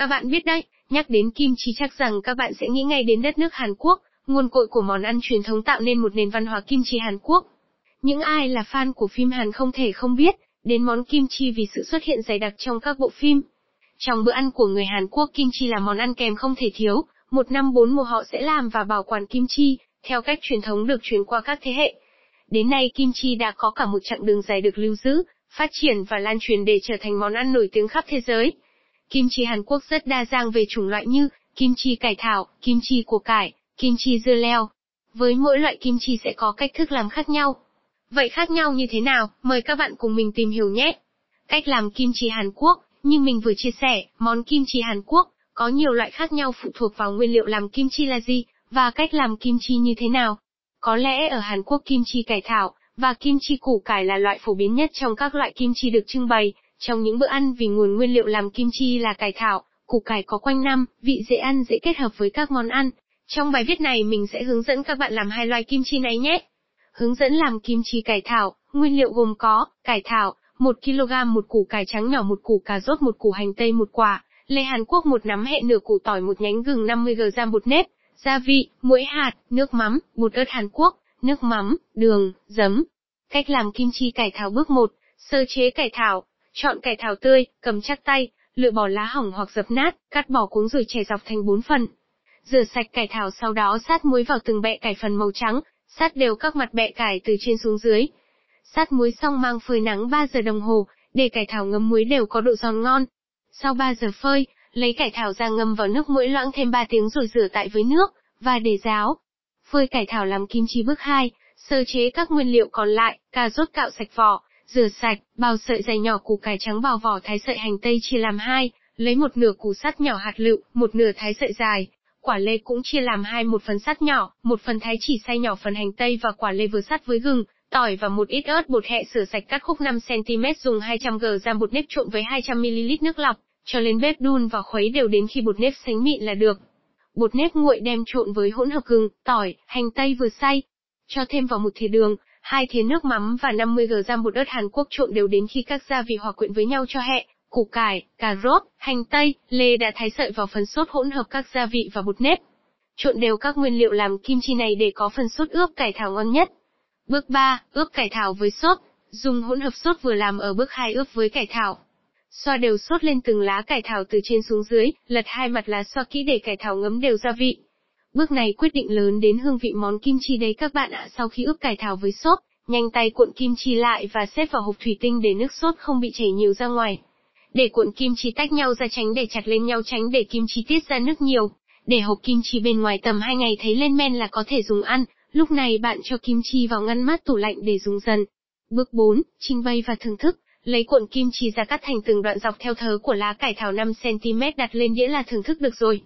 Các bạn biết đấy, nhắc đến kim chi chắc rằng các bạn sẽ nghĩ ngay đến đất nước Hàn Quốc, nguồn cội của món ăn truyền thống tạo nên một nền văn hóa kim chi Hàn Quốc. Những ai là fan của phim Hàn không thể không biết đến món kim chi vì sự xuất hiện dày đặc trong các bộ phim. Trong bữa ăn của người Hàn Quốc kim chi là món ăn kèm không thể thiếu, một năm bốn mùa họ sẽ làm và bảo quản kim chi, theo cách truyền thống được truyền qua các thế hệ. Đến nay kim chi đã có cả một chặng đường dài được lưu giữ, phát triển và lan truyền để trở thành món ăn nổi tiếng khắp thế giới. Kim chi Hàn Quốc rất đa dạng về chủng loại như kim chi cải thảo, kim chi của cải, kim chi dưa leo. Với mỗi loại kim chi sẽ có cách thức làm khác nhau. Vậy khác nhau như thế nào? Mời các bạn cùng mình tìm hiểu nhé. Cách làm kim chi Hàn Quốc, như mình vừa chia sẻ, món kim chi Hàn Quốc có nhiều loại khác nhau phụ thuộc vào nguyên liệu làm kim chi là gì và cách làm kim chi như thế nào. Có lẽ ở Hàn Quốc kim chi cải thảo và kim chi củ cải là loại phổ biến nhất trong các loại kim chi được trưng bày trong những bữa ăn vì nguồn nguyên liệu làm kim chi là cải thảo, củ cải có quanh năm, vị dễ ăn dễ kết hợp với các món ăn. Trong bài viết này mình sẽ hướng dẫn các bạn làm hai loại kim chi này nhé. Hướng dẫn làm kim chi cải thảo, nguyên liệu gồm có, cải thảo, 1 kg một củ cải trắng nhỏ một củ cà rốt một củ hành tây một quả, lê Hàn Quốc một nắm hẹ nửa củ tỏi một nhánh gừng 50g bột nếp, gia vị, muối hạt, nước mắm, bột ớt Hàn Quốc, nước mắm, đường, giấm. Cách làm kim chi cải thảo bước 1, sơ chế cải thảo, chọn cải thảo tươi, cầm chắc tay, lựa bỏ lá hỏng hoặc dập nát, cắt bỏ cuống rồi chẻ dọc thành bốn phần. Rửa sạch cải thảo sau đó sát muối vào từng bẹ cải phần màu trắng, sát đều các mặt bẹ cải từ trên xuống dưới. Sát muối xong mang phơi nắng 3 giờ đồng hồ, để cải thảo ngấm muối đều có độ giòn ngon. Sau 3 giờ phơi, lấy cải thảo ra ngâm vào nước muối loãng thêm 3 tiếng rồi rửa tại với nước, và để ráo. Phơi cải thảo làm kim chi bước 2, sơ chế các nguyên liệu còn lại, cà rốt cạo sạch vỏ, rửa sạch, bào sợi dày nhỏ củ cải trắng bào vỏ thái sợi hành tây chia làm hai, lấy một nửa củ sắt nhỏ hạt lựu, một nửa thái sợi dài. Quả lê cũng chia làm hai một phần sắt nhỏ, một phần thái chỉ xay nhỏ phần hành tây và quả lê vừa sắt với gừng, tỏi và một ít ớt bột hẹ rửa sạch cắt khúc 5cm dùng 200g giam bột nếp trộn với 200ml nước lọc, cho lên bếp đun và khuấy đều đến khi bột nếp sánh mịn là được. Bột nếp nguội đem trộn với hỗn hợp gừng, tỏi, hành tây vừa xay. Cho thêm vào một thìa đường, hai thìa nước mắm và 50g giam bột ớt Hàn Quốc trộn đều đến khi các gia vị hòa quyện với nhau cho hẹ, củ cải, cà rốt, hành tây, lê đã thái sợi vào phần sốt hỗn hợp các gia vị và bột nếp. Trộn đều các nguyên liệu làm kim chi này để có phần sốt ướp cải thảo ngon nhất. Bước 3, ướp cải thảo với sốt. Dùng hỗn hợp sốt vừa làm ở bước 2 ướp với cải thảo. Xoa đều sốt lên từng lá cải thảo từ trên xuống dưới, lật hai mặt lá xoa kỹ để cải thảo ngấm đều gia vị. Bước này quyết định lớn đến hương vị món kim chi đấy các bạn ạ. Sau khi ướp cải thảo với sốt, nhanh tay cuộn kim chi lại và xếp vào hộp thủy tinh để nước sốt không bị chảy nhiều ra ngoài. Để cuộn kim chi tách nhau ra tránh để chặt lên nhau tránh để kim chi tiết ra nước nhiều. Để hộp kim chi bên ngoài tầm 2 ngày thấy lên men là có thể dùng ăn, lúc này bạn cho kim chi vào ngăn mát tủ lạnh để dùng dần. Bước 4, trình bày và thưởng thức. Lấy cuộn kim chi ra cắt thành từng đoạn dọc theo thớ của lá cải thảo 5cm đặt lên đĩa là thưởng thức được rồi.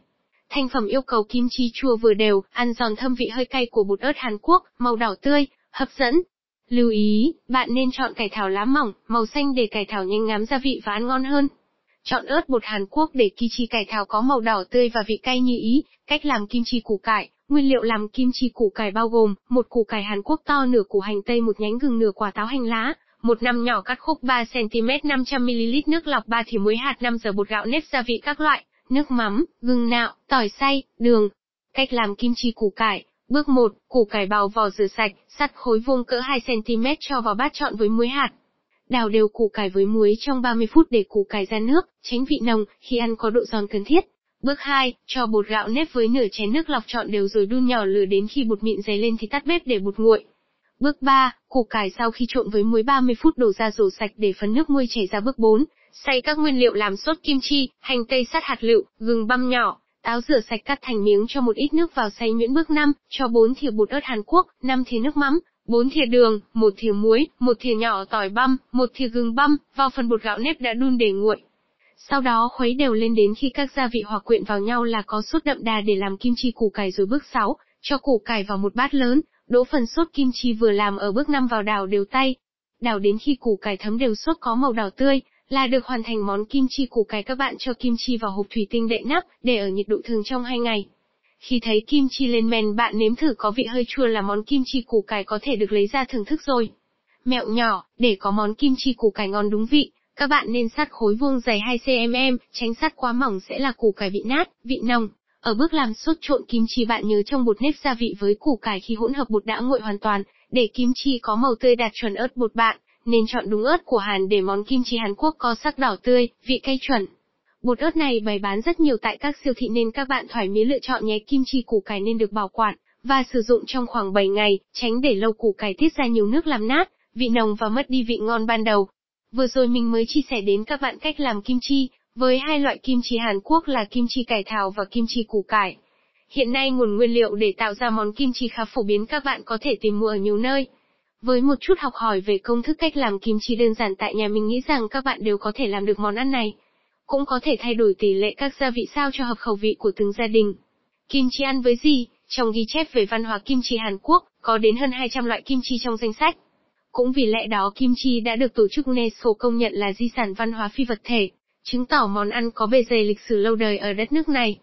Thành phẩm yêu cầu kim chi chua vừa đều, ăn giòn thơm vị hơi cay của bột ớt Hàn Quốc, màu đỏ tươi, hấp dẫn. Lưu ý, bạn nên chọn cải thảo lá mỏng, màu xanh để cải thảo nhanh ngám gia vị và ăn ngon hơn. Chọn ớt bột Hàn Quốc để kim chi cải thảo có màu đỏ tươi và vị cay như ý. Cách làm kim chi củ cải. Nguyên liệu làm kim chi củ cải bao gồm, một củ cải Hàn Quốc to nửa củ hành tây một nhánh gừng nửa quả táo hành lá, một nắm nhỏ cắt khúc 3cm 500ml nước lọc 3 thìa muối hạt 5 giờ bột gạo nếp gia vị các loại, nước mắm, gừng nạo, tỏi xay, đường. Cách làm kim chi củ cải. Bước 1, củ cải bào vỏ rửa sạch, sắt khối vuông cỡ 2cm cho vào bát trọn với muối hạt. Đào đều củ cải với muối trong 30 phút để củ cải ra nước, tránh vị nồng, khi ăn có độ giòn cần thiết. Bước 2, cho bột gạo nếp với nửa chén nước lọc trọn đều rồi đun nhỏ lửa đến khi bột mịn dày lên thì tắt bếp để bột nguội. Bước 3, củ cải sau khi trộn với muối 30 phút đổ ra rổ sạch để phần nước muối chảy ra bước 4, xay các nguyên liệu làm sốt kim chi, hành tây sát hạt lựu, gừng băm nhỏ, táo rửa sạch cắt thành miếng cho một ít nước vào xay nhuyễn bước 5, cho 4 thìa bột ớt Hàn Quốc, 5 thìa nước mắm, 4 thìa đường, 1 thìa muối, 1 thìa nhỏ tỏi băm, 1 thìa gừng băm, vào phần bột gạo nếp đã đun để nguội. Sau đó khuấy đều lên đến khi các gia vị hòa quyện vào nhau là có sốt đậm đà để làm kim chi củ cải rồi bước 6, cho củ cải vào một bát lớn, đổ phần sốt kim chi vừa làm ở bước 5 vào đảo đều tay. Đảo đến khi củ cải thấm đều sốt có màu đỏ tươi, là được hoàn thành món kim chi củ cải các bạn cho kim chi vào hộp thủy tinh đậy nắp, để ở nhiệt độ thường trong 2 ngày. Khi thấy kim chi lên men bạn nếm thử có vị hơi chua là món kim chi củ cải có thể được lấy ra thưởng thức rồi. Mẹo nhỏ, để có món kim chi củ cải ngon đúng vị, Các bạn nên sắt khối vuông dày 2 cm, tránh sắt quá mỏng sẽ là củ cải bị nát, vị nồng. Ở bước làm sốt trộn kim chi bạn nhớ trong bột nếp gia vị với củ cải khi hỗn hợp bột đã nguội hoàn toàn, để kim chi có màu tươi đạt chuẩn ớt bột bạn, nên chọn đúng ớt của Hàn để món kim chi Hàn Quốc có sắc đỏ tươi, vị cay chuẩn. Bột ớt này bày bán rất nhiều tại các siêu thị nên các bạn thoải mái lựa chọn nhé kim chi củ cải nên được bảo quản và sử dụng trong khoảng 7 ngày, tránh để lâu củ cải tiết ra nhiều nước làm nát, vị nồng và mất đi vị ngon ban đầu. Vừa rồi mình mới chia sẻ đến các bạn cách làm kim chi, với hai loại kim chi Hàn Quốc là kim chi cải thảo và kim chi củ cải. Hiện nay nguồn nguyên liệu để tạo ra món kim chi khá phổ biến các bạn có thể tìm mua ở nhiều nơi. Với một chút học hỏi về công thức cách làm kim chi đơn giản tại nhà mình nghĩ rằng các bạn đều có thể làm được món ăn này. Cũng có thể thay đổi tỷ lệ các gia vị sao cho hợp khẩu vị của từng gia đình. Kim chi ăn với gì? Trong ghi chép về văn hóa kim chi Hàn Quốc, có đến hơn 200 loại kim chi trong danh sách. Cũng vì lẽ đó kim chi đã được tổ chức UNESCO công nhận là di sản văn hóa phi vật thể, chứng tỏ món ăn có bề dày lịch sử lâu đời ở đất nước này.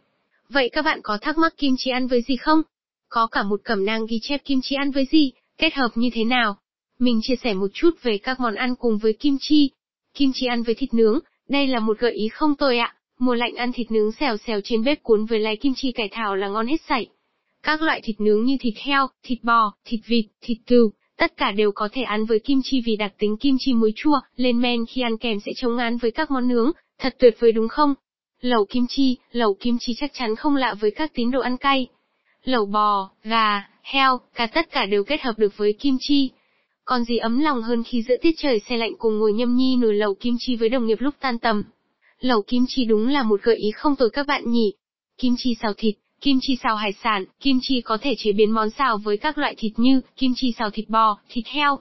Vậy các bạn có thắc mắc kim chi ăn với gì không? Có cả một cẩm nang ghi chép kim chi ăn với gì, kết hợp như thế nào? Mình chia sẻ một chút về các món ăn cùng với kim chi. Kim chi ăn với thịt nướng, đây là một gợi ý không tồi ạ. Mùa lạnh ăn thịt nướng xèo xèo trên bếp cuốn với lá kim chi cải thảo là ngon hết sảy. Các loại thịt nướng như thịt heo, thịt bò, thịt vịt, thịt cừu, tất cả đều có thể ăn với kim chi vì đặc tính kim chi muối chua, lên men khi ăn kèm sẽ chống ngán với các món nướng, thật tuyệt vời đúng không? Lẩu kim chi, lẩu kim chi chắc chắn không lạ với các tín đồ ăn cay. Lẩu bò, gà, heo, cả tất cả đều kết hợp được với kim chi. Còn gì ấm lòng hơn khi giữa tiết trời xe lạnh cùng ngồi nhâm nhi nồi lẩu kim chi với đồng nghiệp lúc tan tầm. Lẩu kim chi đúng là một gợi ý không tồi các bạn nhỉ. Kim chi xào thịt, Kim chi xào hải sản, kim chi có thể chế biến món xào với các loại thịt như kim chi xào thịt bò, thịt heo.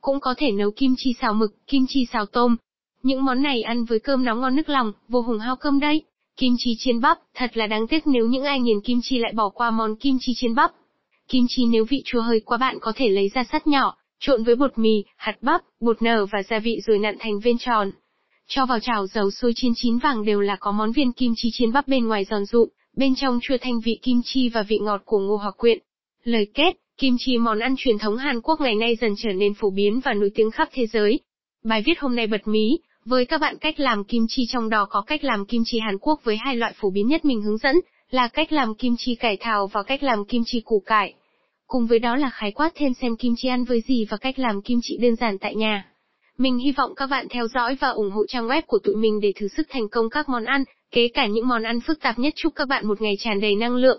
Cũng có thể nấu kim chi xào mực, kim chi xào tôm. Những món này ăn với cơm nóng ngon nước lòng, vô hùng hao cơm đấy. Kim chi chiên bắp, thật là đáng tiếc nếu những ai nghiền kim chi lại bỏ qua món kim chi chiên bắp. Kim chi nếu vị chua hơi quá bạn có thể lấy ra sắt nhỏ, trộn với bột mì, hạt bắp, bột nở và gia vị rồi nặn thành viên tròn. Cho vào chảo dầu sôi chiên chín vàng đều là có món viên kim chi chiên bắp bên ngoài giòn rụm, bên trong chua thanh vị kim chi và vị ngọt của ngô hoặc quyện. Lời kết, kim chi món ăn truyền thống Hàn Quốc ngày nay dần trở nên phổ biến và nổi tiếng khắp thế giới. Bài viết hôm nay bật mí, với các bạn cách làm kim chi trong đó có cách làm kim chi Hàn Quốc với hai loại phổ biến nhất mình hướng dẫn, là cách làm kim chi cải thảo và cách làm kim chi củ cải. Cùng với đó là khái quát thêm xem kim chi ăn với gì và cách làm kim chi đơn giản tại nhà. Mình hy vọng các bạn theo dõi và ủng hộ trang web của tụi mình để thử sức thành công các món ăn, kế cả những món ăn phức tạp nhất chúc các bạn một ngày tràn đầy năng lượng.